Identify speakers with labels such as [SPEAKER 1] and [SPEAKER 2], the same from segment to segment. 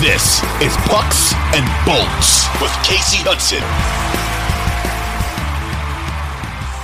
[SPEAKER 1] This is Pucks and Bolts with Kasey Hudson.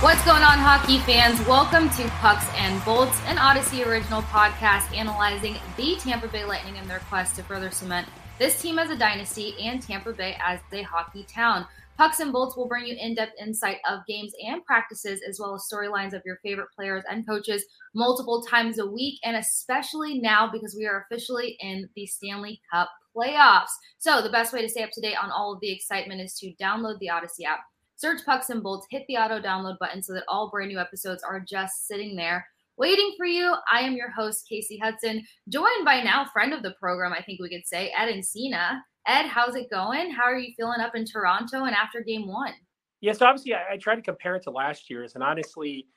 [SPEAKER 2] What's going on, hockey fans? Welcome to Pucks and Bolts, an Audacy original podcast analyzing the Tampa Bay Lightning and their quest to further cement this team as a dynasty and Tampa Bay as a hockey town. Pucks and Bolts will bring you in depth insight of games and practices, as well as storylines of your favorite players and coaches multiple times a week, and especially now because we are officially in the Stanley Cup playoffs. So, the best way to stay up to date on all of the excitement is to download the Audacy app, search Pucks and Bolts, hit the auto download button so that all brand new episodes are just sitting there waiting for you. I am your host, Kasey Hudson, joined by now friend of the program, I think we could say, Ed Encina. Ed, how's it going? How are you feeling up in Toronto and after game one?
[SPEAKER 3] Yeah, so obviously I, I try to compare it to last year's, and honestly,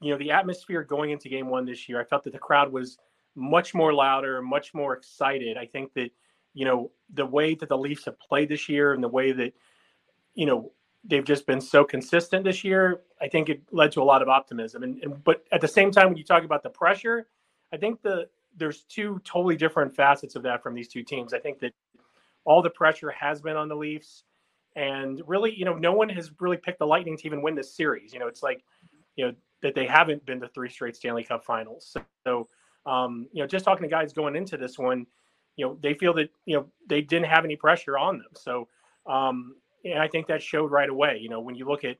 [SPEAKER 3] you know, the atmosphere going into game one this year, I felt that the crowd was much more louder, much more excited. I think that, you know, the way that the Leafs have played this year and the way that, you know, they've just been so consistent this year, I think it led to a lot of optimism. And, and but at the same time, when you talk about the pressure, I think the there's two totally different facets of that from these two teams. I think that all the pressure has been on the Leafs. And really, you know, no one has really picked the Lightning to even win this series. You know, it's like, you know, that they haven't been to three straight Stanley Cup finals. So, so um, you know, just talking to guys going into this one, you know, they feel that, you know, they didn't have any pressure on them. So, um, and I think that showed right away. You know, when you look at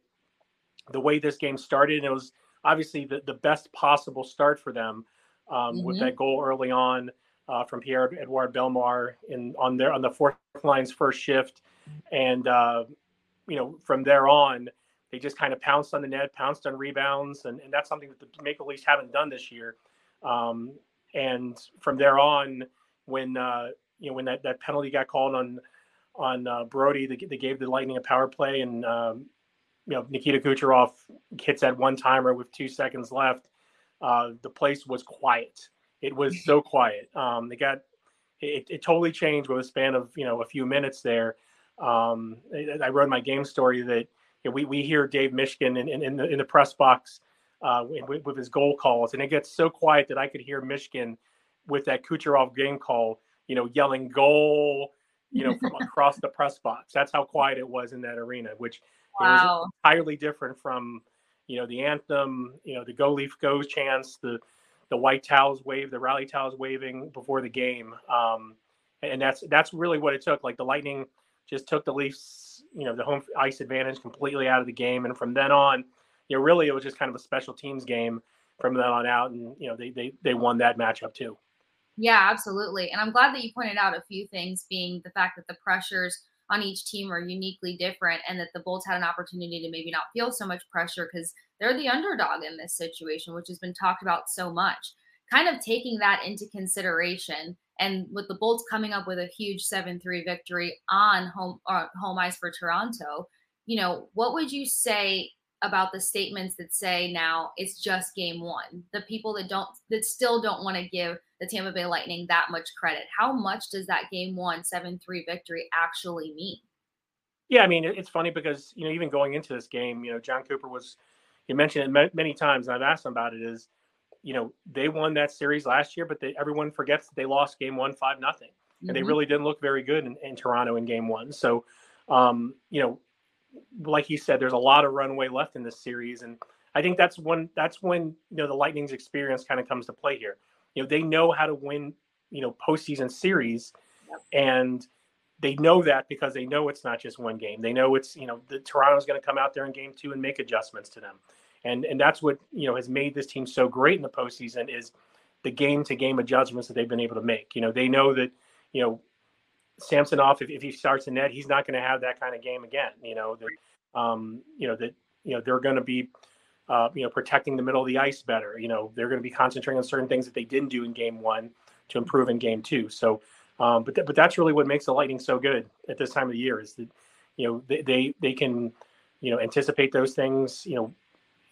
[SPEAKER 3] the way this game started, and it was obviously the, the best possible start for them um, mm-hmm. with that goal early on uh, from Pierre Edouard Bellemare in on their on the fourth line's first shift, and uh, you know from there on they just kind of pounced on the net, pounced on rebounds, and, and that's something that the Maple Leafs haven't done this year. Um, and from there on, when uh, you know when that, that penalty got called on on uh, Brodie, they, they, gave the Lightning a power play, and um, you know Nikita Kucherov hits that one timer with two seconds left. Uh, the place was quiet it was so quiet. Um, they got it, it totally changed with a span of you know a few minutes there. Um, I, I wrote my game story that you know, we we hear Dave Mishkin in, in, in, the, in the press box uh, with, with, his goal calls, and it gets so quiet that I could hear Mishkin with that Kucherov game call, you know, yelling goal, you know, from across the press box. That's how quiet it was in that arena, which wow. was entirely different from you know the anthem, you know, the Go Leaf Goes chants, the the white towels wave, the rally towels waving before the game. Um, and that's that's really what it took. Like the Lightning just took the Leafs, you know, the home ice advantage completely out of the game, and from then on, you know, really it was just kind of a special teams game from then on out, and you know, they they they won that matchup too.
[SPEAKER 2] Yeah, absolutely. And I'm glad that you pointed out a few things, being the fact that the pressures on each team are uniquely different and that the Bolts had an opportunity to maybe not feel so much pressure because they're the underdog in this situation, which has been talked about so much. Kind of taking that into consideration, and with the Bolts coming up with a huge 7 3 victory on home, uh, home ice for Toronto, you know, what would you say about the statements that say now it's just game one? The people that don't, that still don't want to give the Tampa Bay Lightning that much credit. How much does that game one 7 3 victory actually mean?
[SPEAKER 3] Yeah, I mean, it's funny because, you know, even going into this game, you know, Jon Cooper was you mentioned it many times, and I've asked them about it. Is you know they won that series last year, but they, everyone forgets that they lost game one five nothing, mm-hmm. and they mm-hmm. really didn't look very good in, in Toronto in game one. So, um, you know, like he said, there's a lot of runway left in this series, and I think that's when that's when you know the Lightning's experience kind of comes to play here. You know, they know how to win you know postseason series, yep. and they know that because they know it's not just one game. They know it's you know the Toronto's going to come out there in game two and make adjustments to them, and and that's what you know has made this team so great in the postseason is the game to game adjustments that they've been able to make. You know they know that you know Samsonov if, if he starts in net he's not going to have that kind of game again. You know that um, you know that you know they're going to be. Uh, you know, protecting the middle of the ice better. You know, they're going to be concentrating on certain things that they didn't do in game one to improve in game two. So, um, but th- but that's really what makes the Lightning so good at this time of the year is that you know they they, they can you know anticipate those things. You know,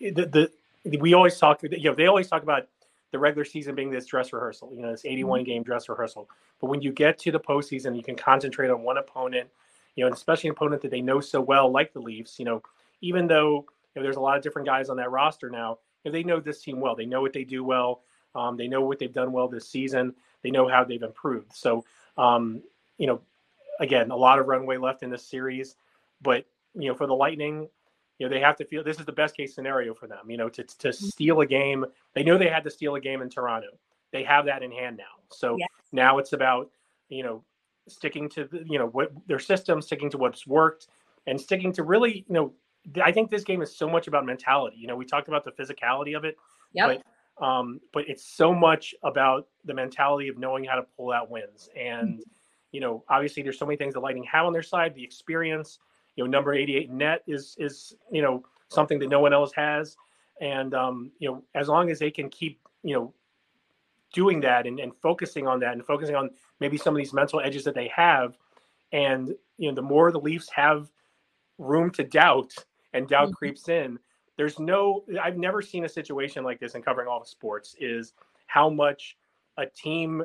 [SPEAKER 3] the, the we always talk you know they always talk about the regular season being this dress rehearsal. You know, this 81 mm-hmm. game dress rehearsal. But when you get to the postseason, you can concentrate on one opponent. You know, especially an opponent that they know so well, like the Leafs. You know, even though you know, there's a lot of different guys on that roster now, you know, they know this team well. They know what they do well. Um, they know what they've done well this season. They know how they've improved. So, um, you know, again, a lot of runway left in this series, but you know, for the Lightning, you know, they have to feel this is the best case scenario for them. You know, to to mm-hmm. steal a game, they know they had to steal a game in Toronto. They have that in hand now. So yes. now it's about you know sticking to the, you know what their system, sticking to what's worked, and sticking to really you know. I think this game is so much about mentality. You know, we talked about the physicality of it, yep. but um, but it's so much about the mentality of knowing how to pull out wins. And mm-hmm. you know, obviously, there's so many things the Lightning have on their side: the experience, you know, number 88 net is is you know something that no one else has, and um, you know, as long as they can keep you know doing that and, and focusing on that and focusing on maybe some of these mental edges that they have, and you know, the more the Leafs have room to doubt and doubt mm-hmm. creeps in. There's no, I've never seen a situation like this in covering all the sports. Is how much a team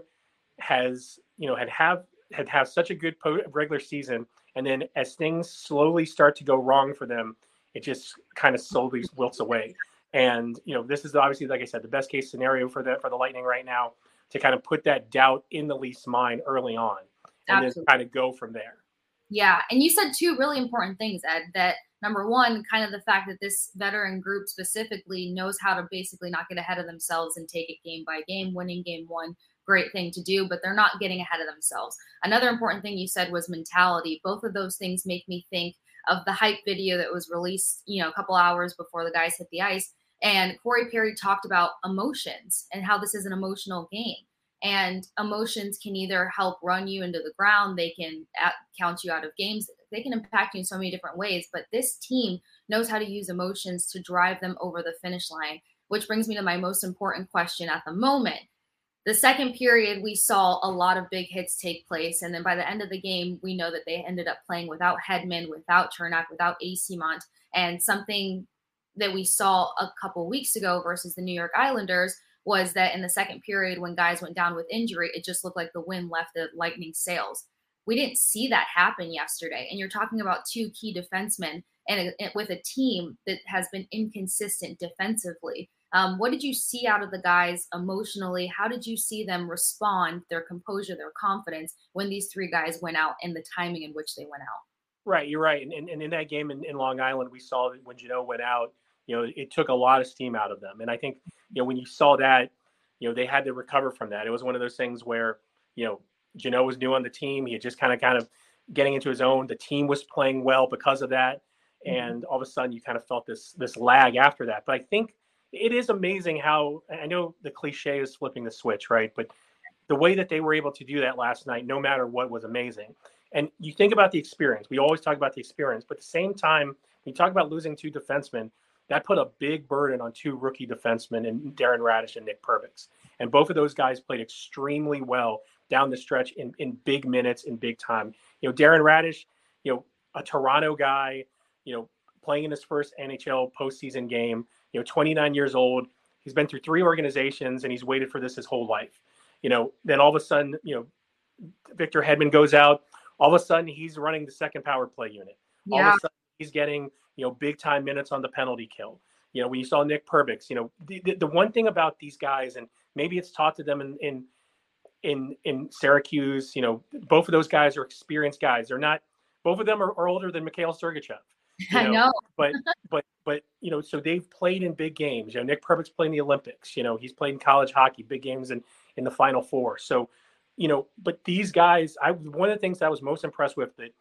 [SPEAKER 3] has, you know, had have had have such a good regular season and then as things slowly start to go wrong for them, it just kind of slowly wilts away. And you know, this is obviously, like I said, the best case scenario for the for the Lightning right now to kind of put that doubt in the Leafs' mind early on, and Absolutely. then kind of go from there.
[SPEAKER 2] Yeah, and you said two really important things, Ed. That number one, kind of the fact that this veteran group specifically knows how to basically not get ahead of themselves and take it game by game, winning game one great thing to do, but they're not getting ahead of themselves. Another important thing you said was mentality. Both of those things make me think of the hype video that was released, you know, a couple hours before the guys hit the ice. And Corey Perry talked about emotions and how this is an emotional game. And emotions can either help run you into the ground, they can uh, count you out of games, they can impact you in so many different ways. But this team knows how to use emotions to drive them over the finish line, which brings me to my most important question at the moment the second period, we saw a lot of big hits take place. And then by the end of the game, we know that they ended up playing without Hedman, without Cernak, without Eyssimont. And something that we saw a couple weeks ago versus the New York Islanders was that in the second period, when guys went down with injury, it just looked like the wind left the Lightning sails. We didn't see that happen yesterday. And you're talking about two key defensemen and a, with a team that has been inconsistent defensively. Um, what did you see out of the guys emotionally? How did you see them respond, their composure, their confidence when these three guys went out and the timing in which they went out?
[SPEAKER 3] Right, you're right. And, and, and in that game in, in, Long Island, we saw that when Jeannot went out, you know, it took a lot of steam out of them. And I think, you know, when you saw that, you know, they had to recover from that. It was one of those things where, you know, Jeannot was new on the team. He had just kind of, kind of getting into his own. The team was playing well because of that. Mm-hmm. And all of a sudden, you kind of felt this this lag after that. But I think it is amazing how I know the cliche is flipping the switch, right? But the way that they were able to do that last night, no matter what, was amazing. And you think about the experience. We always talk about the experience, but at the same time, you talk about losing two defensemen, that put a big burden on two rookie defensemen and Darren Raddysh and Nick Perbix. And both of those guys played extremely well down the stretch in, in big minutes in big time. You know, Darren Raddysh, you know, a Toronto guy, you know, playing in his first NHL postseason game, you know 29 years old he's been through three organizations and he's waited for this his whole life you know then all of a sudden you know victor hedman goes out all of a sudden he's running the second power play unit all yeah. of a sudden he's getting you know big time minutes on the penalty kill you know when you saw nick perbix you know the, the, the one thing about these guys and maybe it's taught to them in in in in syracuse you know both of those guys are experienced guys they're not both of them are, are older than mikhail sergachev
[SPEAKER 2] know? I know.
[SPEAKER 3] but but but you know, so they've played in big games. You know, Nick Perbix playing the Olympics. You know, he's played in college hockey, big games in in the Final Four. So, you know, but these guys, I one of the things I was most impressed with that,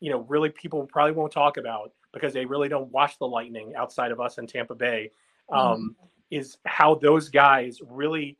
[SPEAKER 3] you know, really people probably won't talk about because they really don't watch the Lightning outside of us in Tampa Bay, um, mm-hmm. is how those guys really,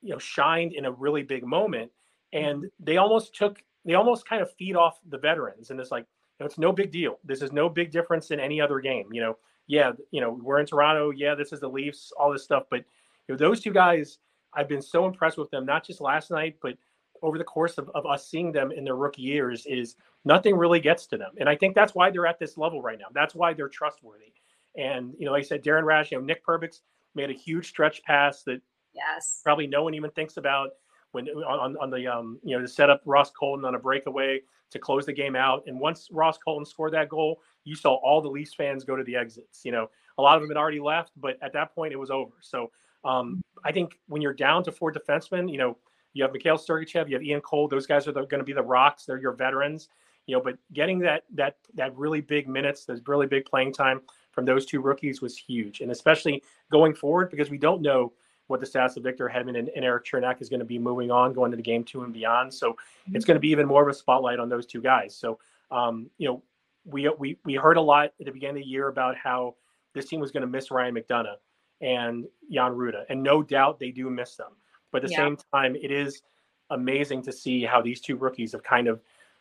[SPEAKER 3] you know, shined in a really big moment, and they almost took they almost kind of feed off the veterans, and it's like it's no big deal. This is no big difference in any other game. You know, yeah, you know, we're in Toronto. Yeah, this is the Leafs, all this stuff. But you know, those two guys, I've been so impressed with them, not just last night, but over the course of, of us seeing them in their rookie years, is nothing really gets to them. And I think that's why they're at this level right now. That's why they're trustworthy. And you know, like I said, Darren Raddysh, you know, Nick Perbix made a huge stretch pass that
[SPEAKER 2] yes,
[SPEAKER 3] probably no one even thinks about when on, on the um, you know to set up Ross Colton on a breakaway to close the game out. And once Ross Colton scored that goal, you saw all the Leafs fans go to the exits. You know, a lot of them had already left, but at that point it was over. So um, I think when you're down to four defensemen, you know, you have Mikhail Sergachev, you have Ian Cole. Those guys are going to be the rocks. They're your veterans, you know. But getting that that that really big minutes, those really big playing time from those two rookies was huge, and especially going forward because we don't know what the status of Victor Hedman and, and Erik Cernak is going to be moving on, going to the game two and beyond. So mm-hmm. it's going to be even more of a spotlight on those two guys. So um, you know, we we we heard a lot at the beginning of the year about how this team was going to miss Ryan McDonagh and Jan Rutta. and no doubt they do miss them. But at the yeah. same time, it is amazing to see how these two rookies have kind of,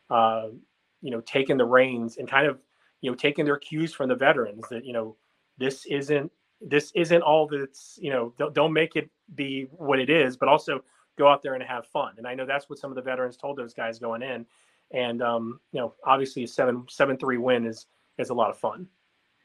[SPEAKER 3] uh, you know, taken the reins and kind of, you know, taken their cues from the veterans that you know this isn't this isn't all that's you know don't, don't make it be what it is, but also go out there and have fun. And I know that's what some of the veterans told those guys going in. And um, you know, obviously a seven seven three win is is a lot of fun.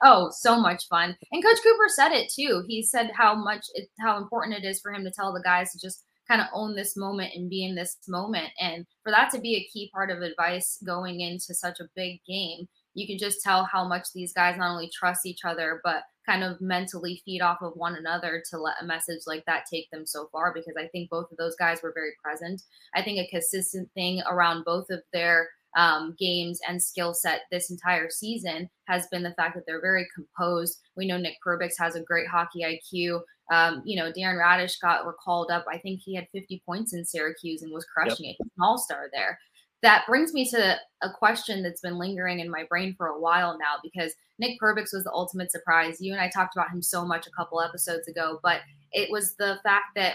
[SPEAKER 2] Oh, so much fun. And Coach Cooper said it too. He said how much it, how important it is for him to tell the guys to just kind of own this moment and be in this moment. And for that to be a key part of advice going into such a big game, you can just tell how much these guys not only trust each other, but kind of mentally feed off of one another to let a message like that take them so far. Because I think both of those guys were very present. I think a consistent thing around both of their um, games and skill set this entire season has been the fact that they're very composed. We know Nick Perbix has a great hockey IQ. Um, you know, Darren Raddysh got recalled up. I think he had 50 points in Syracuse and was crushing yep. it. He's an all star there. That brings me to a question that's been lingering in my brain for a while now because Nick Perbix was the ultimate surprise. You and I talked about him so much a couple episodes ago, but it was the fact that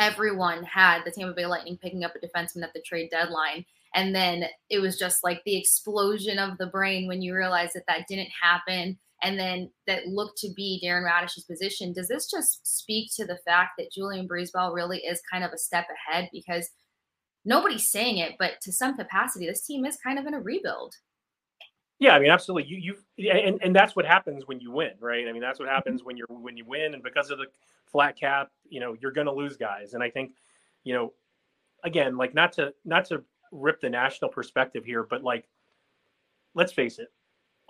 [SPEAKER 2] everyone had the Tampa Bay Lightning picking up a defenseman at the trade deadline and then it was just like the explosion of the brain when you realize that that didn't happen and then that looked to be Darren Raddysh's position. Does this just speak to the fact that Julien BriseBois really is kind of a step ahead because nobody's saying it, but to some capacity, this team is kind of in a rebuild.
[SPEAKER 3] Yeah, I mean, absolutely. You you and, and that's what happens when you win, right? I mean, that's what mm-hmm. happens when you're when you win, and because of the flat cap, you know, you're going to lose guys. And I think, you know, again, like not to not to rip the national perspective here, but like, let's face it,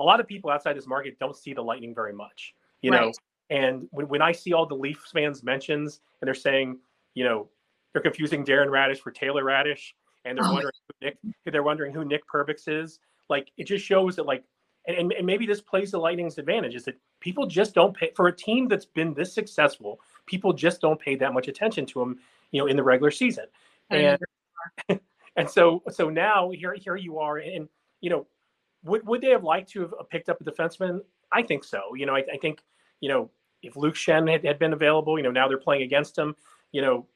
[SPEAKER 3] a lot of people outside this market don't see the Lightning very much, you right. know. And when, when I see all the Leafs fans mentions and they're saying, you know, they're confusing Darren Raddysh for Taylor Raddysh, and they're oh. wondering who Nick, they're wondering who Nick Perbix is. Like, it just shows that like, and, and maybe this plays the Lightning's advantage is that people just don't pay for a team that's been this successful. People just don't pay that much attention to them, you know, in the regular season. And And so so now here here you are, and you know, would would they have liked to have uh, picked up a defenseman? I think so. You know, I, I think you know if Luke Schenn had, had been available, you know, now they're playing against him, you know,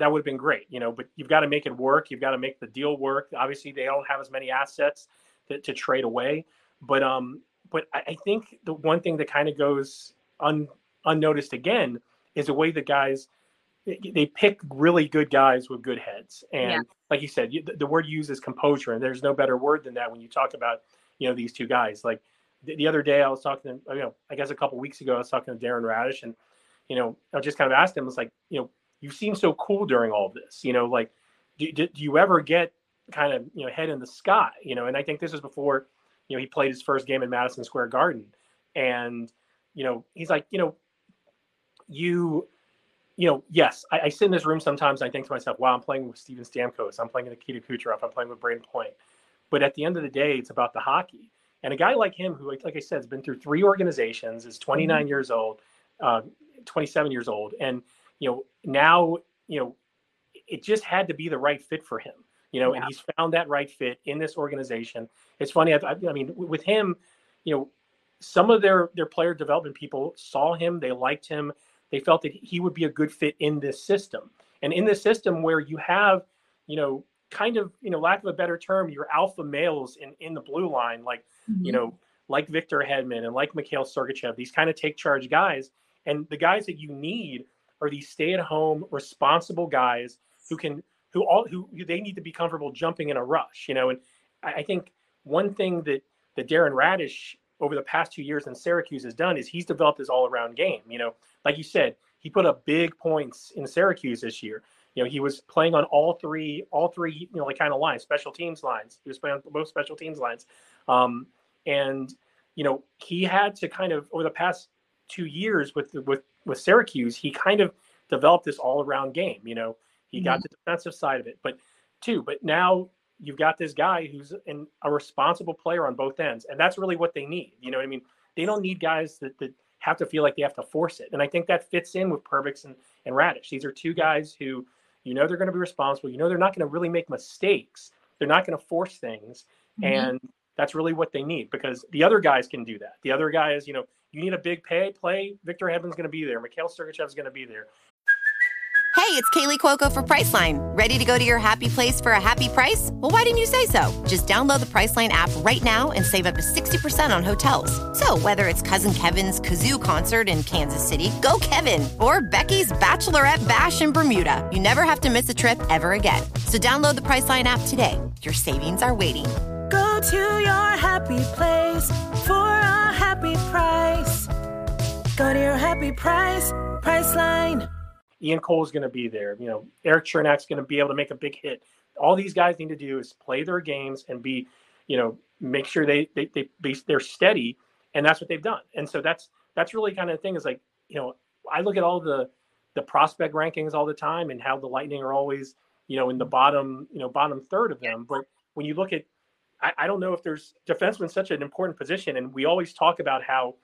[SPEAKER 3] that would have been great. You know, but you've got to make it work. You've got to make the deal work. Obviously, they don't have as many assets to, to trade away, but um, but I, I think the one thing that kind of goes un, unnoticed again is the way the guys they pick really good guys with good heads and yeah. like you said the, the word used is composure and there's no better word than that when you talk about you know these two guys like the, the other day i was talking to you know i guess a couple weeks ago i was talking to darren Raddysh, and you know i just kind of asked him it's like you know you seem so cool during all of this you know like do, do, do you ever get kind of you know head in the sky you know and i think this is before you know he played his first game in madison square garden and you know he's like you know you you know, yes, I, I, sit in this room sometimes. I think to myself, "Wow, I'm playing with Steven Stamkos. I'm playing with Nikita Kucherov. I'm playing with Brayden Point." But at the end of the day, it's about the hockey. And a guy like him, who, like, like I said, has been through three organizations, is 29 mm-hmm. years old, uh, 27 years old, and you know now, you know, it just had to be the right fit for him. You know, yeah. and he's found that right fit in this organization. It's funny. I, I mean, with him, you know, some of their their player development people saw him, they liked him they felt that he would be a good fit in this system. And in this system where you have, you know, kind of, you know, lack of a better term, your alpha males in, in the blue line, like, mm-hmm. you know, like Victor Hedman and like Mikhail Sergachev, these kind of take charge guys. And the guys that you need are these stay at home, responsible guys who can, who all, who, who they need to be comfortable jumping in a rush, you know. And I, I think one thing that, that Darren Raddysh over the past two years in Syracuse has done is he's developed his all around game. You know, like you said, he put up big points in Syracuse this year. You know, he was playing on all three, all three, you know, like kind of lines, special teams lines. He was playing on both special teams lines. Um, and, you know, he had to kind of over the past two years with with with Syracuse, he kind of developed this all around game. You know, He mm-hmm. got the defensive side of it, but two, but now you've got this guy who's an, a responsible player on both ends, and that's really what they need. You know what I mean? They don't need guys that, that have to feel like they have to force it, and I think that fits in with Perbix and, and Raddysh. These are two guys who you know they're going to be responsible. You know they're not going to really make mistakes. They're not going to force things, mm-hmm. and that's really what they need because the other guys can do that. The other guys, you know, you need a big pay play. Victor Hedman's going to be there. Mikhail Sergachev's going to be there.
[SPEAKER 4] Hey, it's Kaley Cuoco for Priceline. Ready to go to your happy place for a happy price? Well, why didn't you say so? Just download the Priceline app right now and save up to 60% on hotels. So, whether it's Cousin Kevin's Kazoo concert in Kansas City, go Kevin, or Becky's Bachelorette Bash in Bermuda, you never have to miss a trip ever again. So, download the Priceline app today. Your savings are waiting.
[SPEAKER 5] Go to your happy place for a happy price. Go to your happy price, Priceline.
[SPEAKER 3] Ian Cole is going to be there. You know, Erik Cernak's going to be able to make a big hit. All these guys need to do is play their games and be, you know, make sure they they they they're steady, and that's what they've done. And so that's that's really kind of the thing is like, you know, I look at all the the prospect rankings all the time and how the Lightning are always, you know, in the bottom, you know, bottom third of them. But when you look at, I, I don't know if there's defenseman such an important position, and we always talk about how,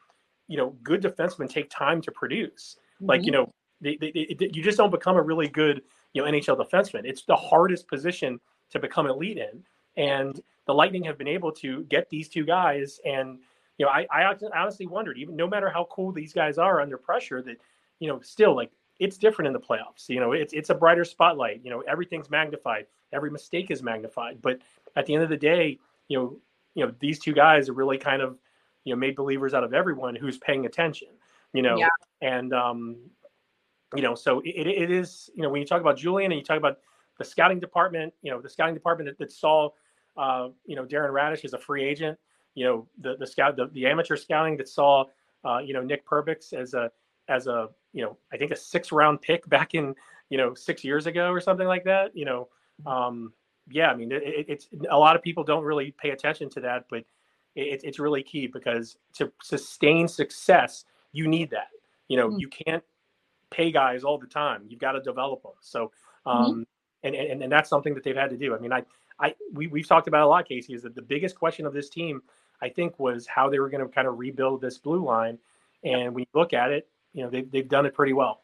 [SPEAKER 3] you know, good defensemen take time to produce. Mm-hmm. Like you know, they, they, they, you just don't become a really good you know NHL defenseman. It's the hardest position to become elite in, and the Lightning have been able to get these two guys. And you know, I, I honestly wondered, even no matter how cool these guys are under pressure, that you know, still like it's different in the playoffs. You know, it's it's a brighter spotlight. You know, everything's magnified, every mistake is magnified. But at the end of the day, you know, you know, these two guys are really kind of you know made believers out of everyone who's paying attention. You know, yeah. and um, you know, so it, it is, you know, when you talk about Julien and you talk about the scouting department, you know, the scouting department that, that saw, uh, you know, Darren Raddysh as a free agent, you know, the, the scout, the, the amateur scouting that saw, uh, you know, Nick Perbix as a, as a, you know, I think a six round pick back in, you know, six years ago or something like that, you know, um, yeah, I mean, it, it's a lot of people don't really pay attention to that, but it, it's really key because to sustain success, you need that. You know, mm-hmm. you can't pay guys all the time. You've got to develop them. So, mm-hmm. um, mm-hmm. and, and and that's something that they've had to do. I mean, I I we we've talked about a lot, Kasey. Is that the biggest question of this team, I think, was how they were going to kind of rebuild this blue line. And when you look at it, you know they've they've done it pretty well.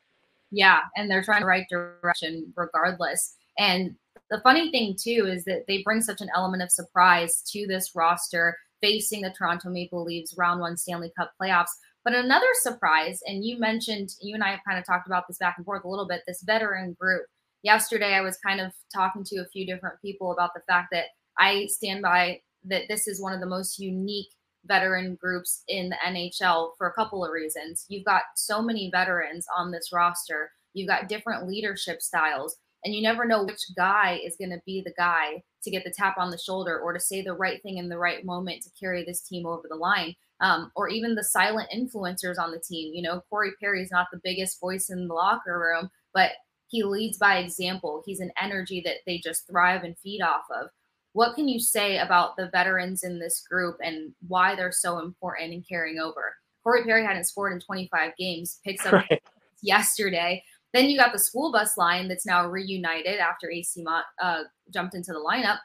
[SPEAKER 2] Yeah, and they're trying the right direction regardless. And the funny thing too is that they bring such an element of surprise to this roster facing the Toronto Maple Leafs round one Stanley Cup playoffs. But another surprise, and you mentioned, you and I have kind of talked about this back and forth a little bit, this veteran group. Yesterday, I was kind of talking to a few different people about the fact that I stand by that this is one of the most unique veteran groups in the NHL for a couple of reasons. You've got so many veterans on this roster, you've got different leadership styles, and you never know which guy is going to be the guy to get the tap on the shoulder or to say the right thing in the right moment to carry this team over the line um, or even the silent influencers on the team. You know, Corey Perry is not the biggest voice in the locker room, but he leads by example. He's an energy that they just thrive and feed off of. What can you say about the veterans in this group and why they're so important in carrying over? Corey Perry hadn't scored in 25 games, picks up right. yesterday. Then you got the school bus line that's now reunited after Eyssimont uh, jumped into the lineup.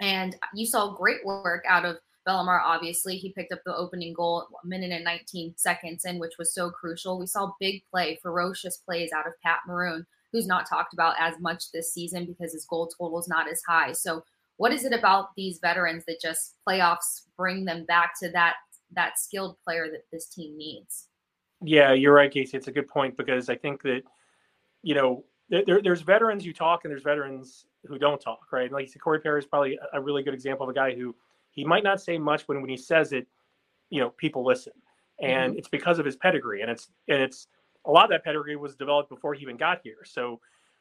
[SPEAKER 2] And you saw great work out of Bellemare, obviously, he picked up the opening goal a minute and 19 seconds in, which was so crucial. We saw big play, ferocious plays out of Pat Maroon, who's not talked about as much this season because his goal total is not as high. So, what is it about these veterans that just playoffs bring them back to that that skilled player that this team needs?
[SPEAKER 3] Yeah, you're right, Kasey. It's a good point because I think that you know there, there's veterans you talk and there's veterans who don't talk, right? Like you said, Corey Perry is probably a really good example of a guy who he might not say much when when he says it, you know, people listen, and mm-hmm. it's because of his pedigree, and it's and it's a lot of that pedigree was developed before he even got here. So,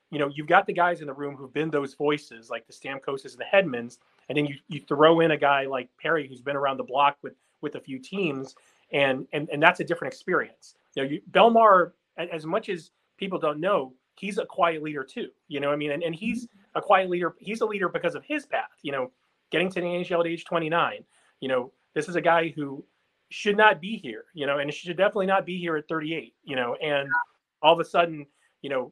[SPEAKER 3] you know, you've got the guys in the room who've been those voices, like the Stamkoses and the Hedmans, and then you you throw in a guy like Perry who's been around the block with with a few teams, and and and that's a different experience. You know, you, Bellemare, as much as people don't know, he's a quiet leader too. You know, I mean, and, and he's mm-hmm. a quiet leader. He's a leader because of his path. You know, getting to the NHL at age 29. You know, this is a guy who should not be here, you know, and should definitely not be here at 38, you know, and all of a sudden, you know,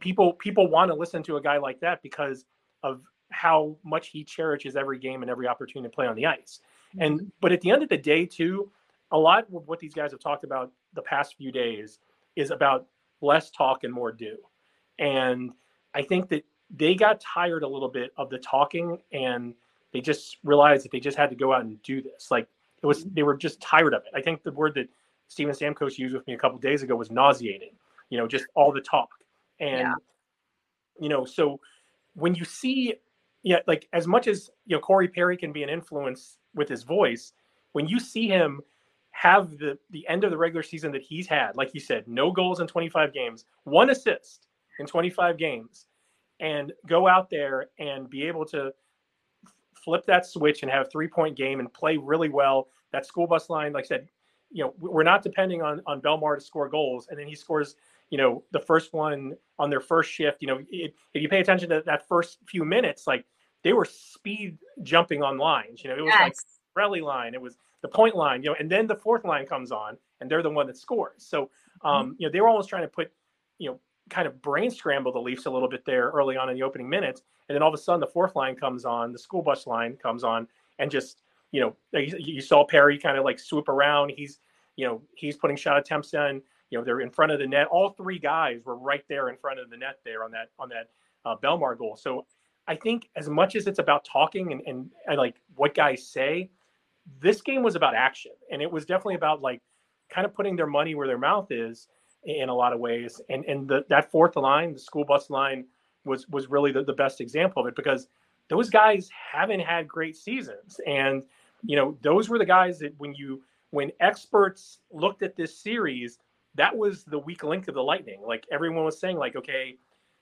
[SPEAKER 3] people people want to listen to a guy like that because of how much he cherishes every game and every opportunity to play on the ice. And
[SPEAKER 2] Mm-hmm.
[SPEAKER 3] but at the end of the day, too, a lot of what these guys have talked about the past few days is about less talk and more do. And I think that they got tired a little bit of the talking and they just realized that they just had to go out and do this. Like it was they were just tired of it. I think the word that Steven Stamkos used with me a couple days ago was nauseating. You know, just all the talk. And
[SPEAKER 2] Yeah.
[SPEAKER 3] you know, so when you see yeah, like as much as you know Corey Perry can be an influence with his voice, when you see him have the the end of the regular season that he's had, like you said, no goals in 25 games, one assist in 25 games, and go out there and be able to flip that switch and have three point game and play really well. That school bus line, like I said, you know, we're not depending on on Bellemare to score goals, and then he scores, you know, the first one on their first shift. You know, it, if you pay attention to that first few minutes, like they were speed jumping on lines. You know, it was like
[SPEAKER 2] Yes.
[SPEAKER 3] rally line, it was the point line, you know, and then the fourth line comes on, and they're the one that scores. So, um, you know, they were almost trying to put, you know, kind of brain scramble the Leafs a little bit there early on in the opening minutes, and then all of a sudden the fourth line comes on, the school bus line comes on, and just, you know, you you saw Perry kind of like swoop around. He's, you know, he's putting shot attempts in. You know, they're in front of the net. All three guys were right there in front of the net there on that on that uh, Bellemare goal. So I think as much as it's about talking and, and, and like what guys say, this game was about action. And it was definitely about like kind of putting their money where their mouth is in a lot of ways. And and the, that fourth line, the school bus line, was was really the, the best example of it because those guys haven't had great seasons. And you know, those were the guys that when you when experts looked at this series, that was the weak link of the lightning. Like everyone was saying, like, okay,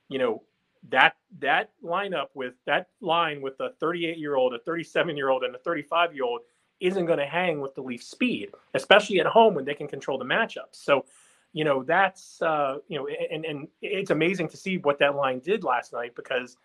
[SPEAKER 3] you know, that that lineup with that line with a 38 year old, a 37 year old, and a 35 year old isn't going to hang with the Leaf speed, especially at home when they can control the matchups. So, you know, that's uh, you know, and and it's amazing to see what that line did last night because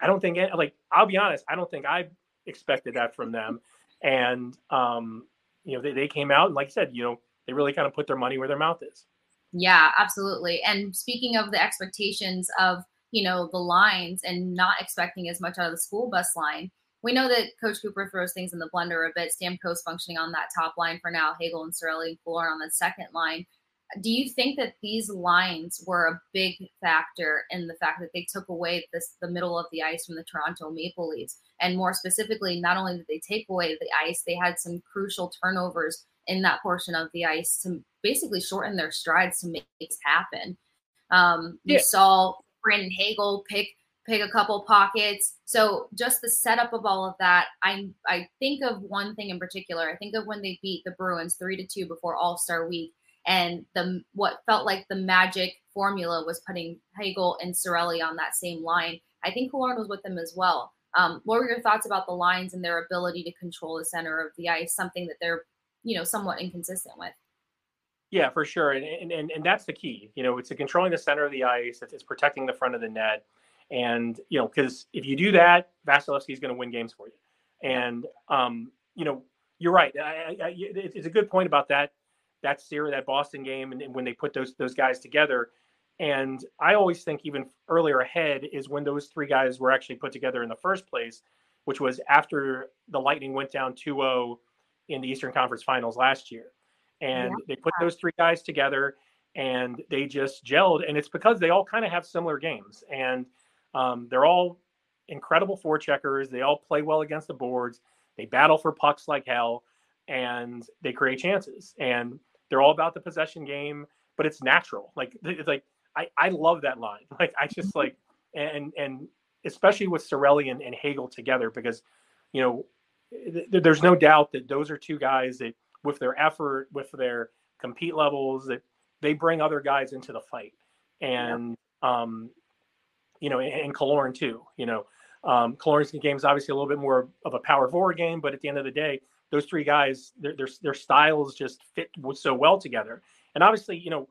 [SPEAKER 3] I don't think like I'll be honest, I don't think I expected that from them, and um, you know, they, they came out and like I said, you know, they really kind of put their money where their mouth is.
[SPEAKER 2] Yeah, absolutely. And speaking of the expectations of, you know, the lines and not expecting as much out of the school bus line, we know that Coach Cooper throws things in the blender a bit. Stamkos functioning on that top line for now, Hagel and Cirelli and Fuller on the second line. Do you think that these lines were a big factor in the fact that they took away this the middle of the ice from the Toronto Maple Leafs? And more specifically, not only did they take away the ice, they had some crucial turnovers in that portion of the ice to basically shorten their strides to make this happen. Um, you
[SPEAKER 3] Yeah.
[SPEAKER 2] saw Brandon Hagel pick pick a couple pockets. So just the setup of all of that, I I think of one thing in particular. I think of when they beat the Bruins three to two before All Star Week, and the what felt like the magic formula was putting Hagel and Cirelli on that same line. I think Killorn was with them as well. Um, what were your thoughts about the lines and their ability to control the center of the ice? Something that they're you know somewhat inconsistent with.
[SPEAKER 3] Yeah, for sure, and and and, and that's the key. You know, it's controlling the center of the ice. It's, it's protecting the front of the net, and you know, because if you do that, Vasilevskiy is going to win games for you. And um, you know, you're right. I, I, it's a good point about that that series, that Boston game, and, and when they put those those guys together. And I always think even earlier ahead is when those three guys were actually put together in the first place, which was after the Lightning went down 2-0 in the Eastern Conference Finals last year and they put those three guys together and they just gelled and it's because they all kind of have similar games and um, they're all incredible forecheckers. They all play well against the boards. They battle for pucks like hell and they create chances and they're all about the possession game but it's natural. Like it's like i, I love that line. Like i just like and and especially with Cirelli and, and hagel together because you know th- there's no doubt that those are two guys that with their effort, with their compete levels, that they bring other guys into the fight. And um, you know, and, and Killorn too. You know, um, Killorn's game is obviously a little bit more of a power forward game, but at the end of the day, those three guys, their their, their styles just fit so well together. And obviously, you know,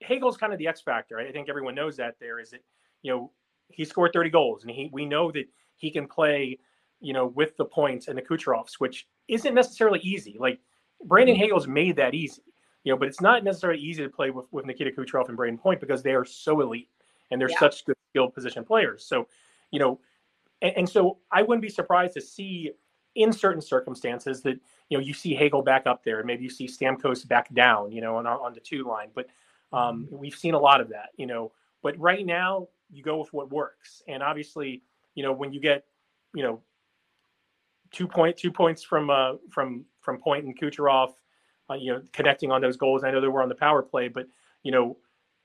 [SPEAKER 3] Hagel's kind of the X factor. I think everyone knows that. There is that, you know, he scored 30 goals, and he we know that he can play, you know, with the points and the Kucherovs, which isn't necessarily easy. Like Brandon Hagel's made that easy, you know, but it's not necessarily easy to play with, with Nikita Kucherov and Brayden Point because they are so elite. And they're
[SPEAKER 2] Yeah.
[SPEAKER 3] such good skilled position players. So, you know, and, and so I wouldn't be surprised to see in certain circumstances that you know you see Hagel back up there, and maybe you see Stamkos back down, you know, on on the two line. But um, we've seen a lot of that, you know. But right now, you go with what works, and obviously, you know, when you get, you know, two point two points from uh from from Point and Kucherov, uh, you know, connecting on those goals. I know they were on the power play, but you know,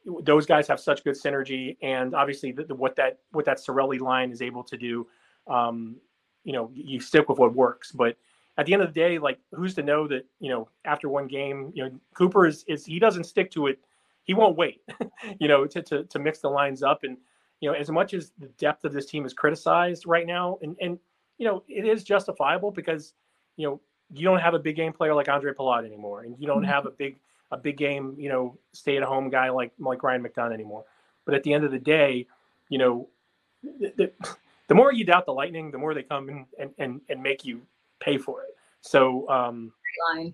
[SPEAKER 3] those guys have such good synergy, and obviously, the, the, what that what that Cirelli line is able to do, um, you know, you stick with what works. But at the end of the day, like, who's to know that you know after one game, you know, Cooper is is he doesn't stick to it. He won't wait, you know, to, to to mix the lines up. And you know, as much as the depth of this team is criticized right now, and and you know, it is justifiable because you know you don't have a big game player like Ondrej Palat anymore, and you don't have a big a big game, you know, stay at home guy like like Ryan McDonagh anymore. But at the end of the day, you know, the, the, the more you doubt the Lightning, the more they come in and and, and make you pay for it. So um,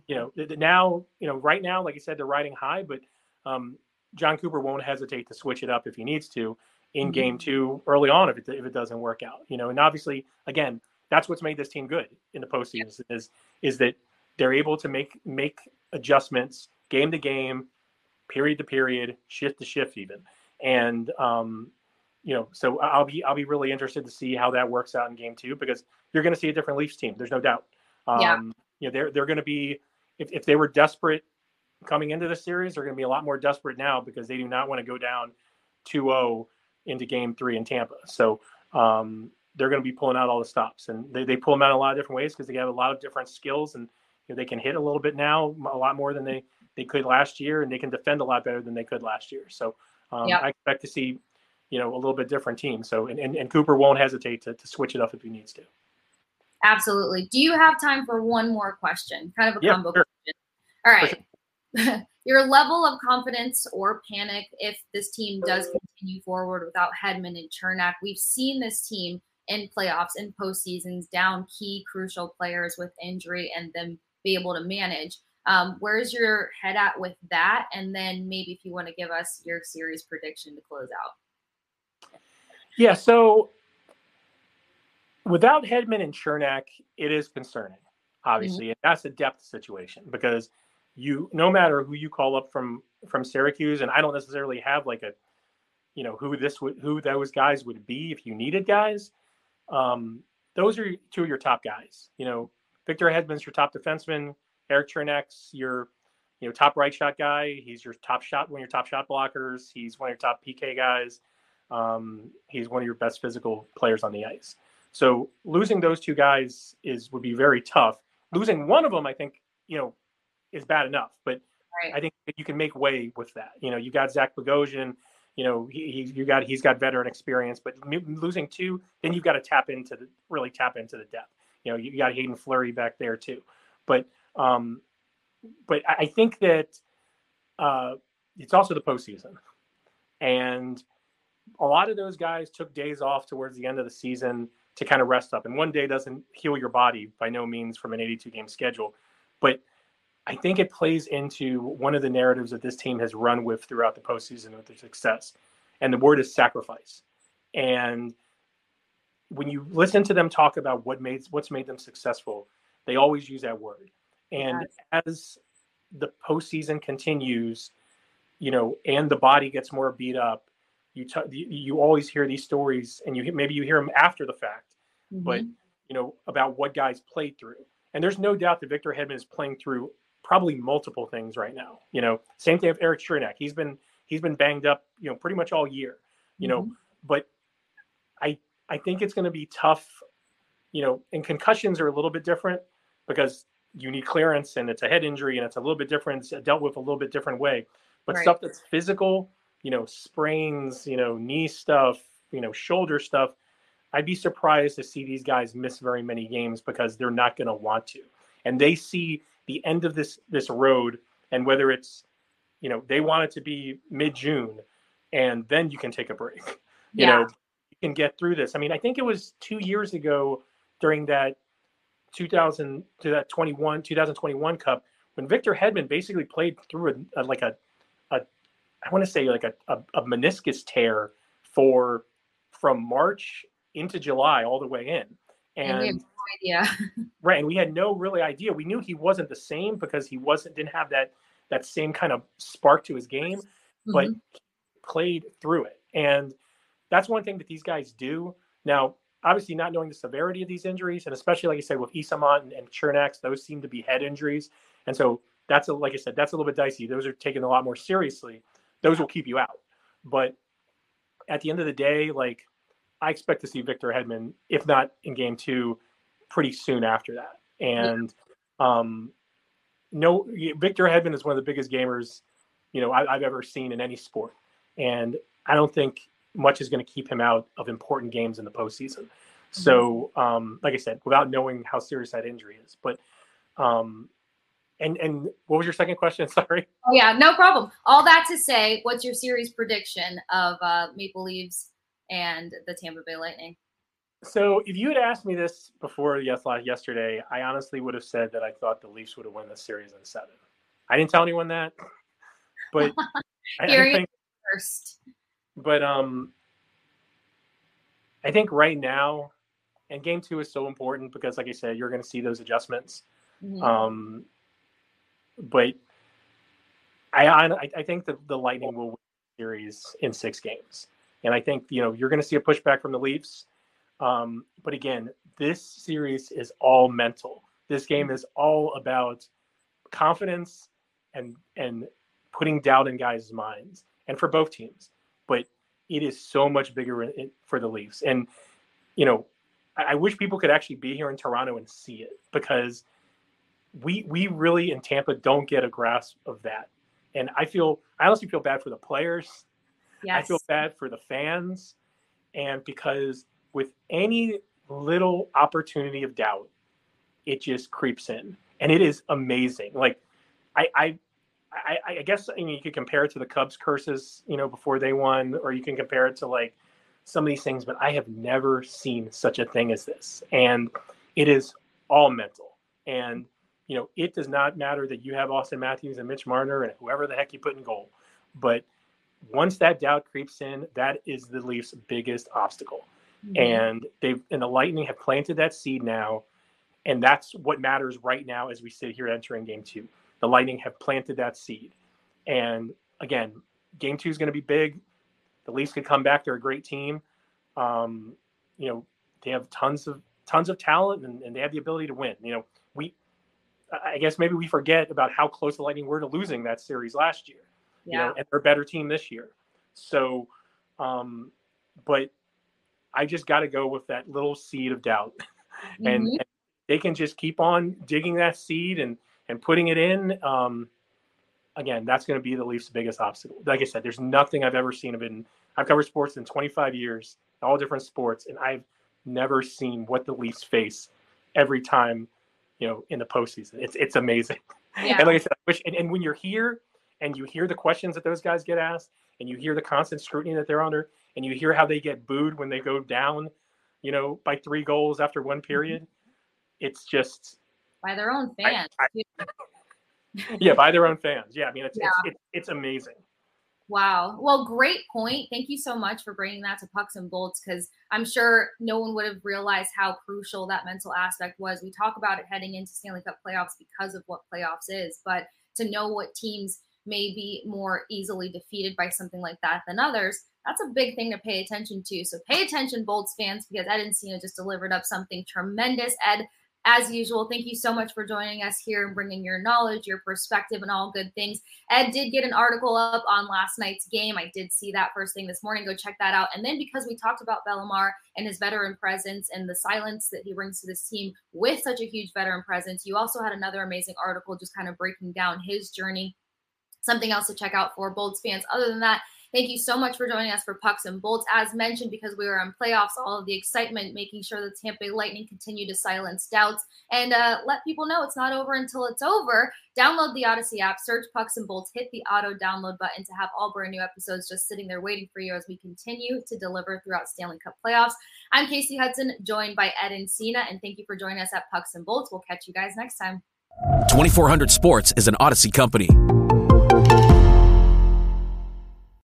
[SPEAKER 3] you know, the, the now, you know, right now, like I said, they're riding high, but um, Jon Cooper won't hesitate to switch it up if he needs to in
[SPEAKER 2] Mhm.
[SPEAKER 3] game two early on if it if it doesn't work out. You know, and obviously, again, that's what's made this team good in the postseason is is that they're able to make make adjustments game to game, period to period, shift to shift, even. And um, you know, so I'll be I'll be really interested to see how that works out in game two because you're going to see a different Leafs team. There's no doubt. Um,
[SPEAKER 2] Yeah.
[SPEAKER 3] You know, they're they're going to be if if they were desperate coming into the series, they're going to be a lot more desperate now because they do not want to go down 2-0 into game three in Tampa. So um, they're going to be pulling out all the stops, and they, they pull them out in a lot of different ways because they have a lot of different skills, and you know, they can hit a little bit now, a lot more than they they could last year, and they can defend a lot better than they could last year. So um,
[SPEAKER 2] Yep.
[SPEAKER 3] I expect to see you know a little bit different team. So and, and, and Cooper won't hesitate to, to switch it up if he needs to.
[SPEAKER 2] Absolutely. Do you have time for one more question? Kind of a
[SPEAKER 3] Yeah,
[SPEAKER 2] combo
[SPEAKER 3] sure.
[SPEAKER 2] question. All right. Your level of confidence or panic if this team does continue forward without Hedman and Cernak. We've seen this team in playoffs and postseasons down key crucial players with injury and them be able to manage. Um, where's your head at with that? And then maybe if you want to give us your series prediction to close out.
[SPEAKER 3] Yeah, so without Hedman and Cernak, it is concerning, obviously, and that's a depth situation because you, no matter who you call up from from Syracuse, and I don't necessarily have like a, you know, who this would, who those guys would be if you needed guys. Um, those are two of your top guys. You know, Victor Hedman's your top defenseman. Erik Cernak's your, you know, top right shot guy. He's your top shot, one of your top shot blockers. He's one of your top PK guys. Um, he's one of your best physical players on the ice. So losing those two guys is would be very tough. Losing one of them, I think, you know, is bad enough. But
[SPEAKER 2] Right.
[SPEAKER 3] I think you can make way with that. You know, you got Zach Bogosian. You know, he, he you got he's got veteran experience, but losing two, then you've got to tap into the really tap into the depth. You know, you got Haydn Fleury back there too. But um, but I think that uh, it's also the postseason, and a lot of those guys took days off towards the end of the season to kind of rest up. And one day doesn't heal your body by no means from an 82 game schedule. But I think it plays into one of the narratives that this team has run with throughout the postseason with their success. And the word is sacrifice. And when you listen to them talk about what made what's made them successful, they always use that word. And as the postseason continues, you know, and the body gets more beat up, you t- you, always hear these stories, and you maybe you hear them after the fact, but
[SPEAKER 2] Mhm.
[SPEAKER 3] you know about what guys played through. And there's no doubt that Victor Hedman is playing through probably multiple things right now. You know, same thing with Erik Cernak. He's been he's been banged up, you know, pretty much all year. You know, but I think it's going to be tough. You know, and concussions are a little bit different because you need clearance and it's a head injury and it's a little bit different, it's dealt with a little bit different way. But
[SPEAKER 2] Right.
[SPEAKER 3] stuff that's physical, you know, sprains, you know, knee stuff, you know, shoulder stuff. I'd be surprised to see these guys miss very many games because they're not going to want to, and they see the end of this this road, and whether it's, you know, they want it to be mid June, and then you can take a break. You
[SPEAKER 2] Yeah.
[SPEAKER 3] know, can get through this. I mean, I think it was two years ago during that 2000 to that 21 2021 Cup when Victor Hedman basically played through a, a like a, a I want to say like a, a, a meniscus tear for from March into July all the way in. And,
[SPEAKER 2] and no idea.
[SPEAKER 3] right. And we had no really idea. We knew he wasn't the same because he wasn't didn't have that that same kind of spark to his game, mm-hmm. but played through it. And that's one thing that these guys do. Now, obviously not knowing the severity of these injuries, and especially like I said with Eyssimont and, and Cernak, those seem to be head injuries. And so that's a like I said, that's a little bit dicey. Those are taken a lot more seriously. Those will keep you out. But at the end of the day, like I expect to see Victor Hedman, if not in game two, pretty soon after that. And um, no, Victor Hedman is one of the biggest gamers, you know, I, have ever seen in any sport, and I don't think much is going to keep him out of important games in the postseason. So, mm-hmm. um, like I said, without knowing how serious that injury is, but um, and and what was your second question? Sorry.
[SPEAKER 2] Oh yeah, no problem. All that to say, what's your series prediction of uh, Maple Leafs and the Tampa Bay Lightning?
[SPEAKER 3] So, if you had asked me this before yes, yesterday, I honestly would have said that I thought the Leafs would have won the series in seven. I didn't tell anyone that, but
[SPEAKER 2] I, I think, first.
[SPEAKER 3] But um, I think right now, and Game Two is so important because, like I said, you're going to see those adjustments. Mm-hmm. Um, but I I, I think that the Lightning will win the series in six games, and I think you know you're going to see a pushback from the Leafs. Um, but again, this series is all mental. This game is all about confidence and and putting doubt in guys' minds, and for both teams. But it is so much bigger for the Leafs, and you know, I, I wish people could actually be here in Toronto and see it because we we really in Tampa don't get a grasp of that. And I feel I honestly feel bad for the players. Yes. I feel bad for the fans. And because with any little opportunity of doubt, it just creeps in. And it is amazing. Like I I I, I guess I mean, you could compare it to the Cubs curses, you know, before they won, or you can compare it to like some of these things, but I have never seen such a thing as this. And it is all mental. And you know, it does not matter that you have Auston Matthews and Mitch Marner and whoever the heck you put in goal. But once that doubt creeps in, that is the Leafs' biggest obstacle. Mm-hmm. And they've and the Lightning have planted that seed now, and that's what matters right now as we sit here entering Game Two. The Lightning have planted that seed, and again, Game Two is going to be big. The Leafs could come back; they're a great team. Um, you know, they have tons of tons of talent, and, and they have the ability to win. You know, we I guess maybe we forget about how close the Lightning were to losing that series last year. Yeah. You know, and they're a better team this year. So, um, but I just got to go with that little seed of doubt, mm-hmm. and, and, they can just keep on digging that seed and and putting it in. Um, again, that's going to be the Leafs' biggest obstacle. Like I said, there's nothing I've ever seen of it. In, I've covered sports in 25 years, all different sports, and I've never seen what the Leafs face every time you know, in the postseason. It's it's amazing. Yeah. and like I said, I wish, and, and when you're here and you hear the questions that those guys get asked, and you hear the constant scrutiny that they're under, and you hear how they get booed when they go down, you know, by three goals after one mm-hmm. period, it's just
[SPEAKER 2] by their own fans. I, I,
[SPEAKER 3] yeah, by their own fans. Yeah, I mean, it's yeah. it's, it's, it's amazing.
[SPEAKER 2] Wow. Well, great point. Thank you so much for bringing that to pucks and bolts because I'm sure no one would have realized how crucial that mental aspect was. We talk about it heading into Stanley Cup playoffs because of what playoffs is, but to know what teams may be more easily defeated by something like that than others, that's a big thing to pay attention to. So pay attention, Bolts fans, because Ed Encina just delivered up something tremendous. Ed, as usual, thank you so much for joining us here and bringing your knowledge, your perspective, and all good things. Ed did get an article up on last night's game. I did see that first thing this morning. Go check that out. And then because we talked about Bellemare and his veteran presence and the silence that he brings to this team with such a huge veteran presence, you also had another amazing article just kind of breaking down his journey. Something else to check out for Bolts fans. Other than that, Thank you so much for joining us for Pucks and Bolts. As mentioned, because we were in playoffs, all of the excitement, making sure the Tampa Bay Lightning continue to silence doubts and uh, let people know it's not over until it's over. Download the Audacy app, search Pucks and Bolts, hit the auto download button to have all brand new episodes just sitting there waiting for you as we continue to deliver throughout Stanley Cup playoffs. I'm Kasey Hudson, joined by Ed Encina, and thank you for joining us at Pucks and Bolts. We'll catch you guys next time.
[SPEAKER 6] 2400 Sports is an Audacy company.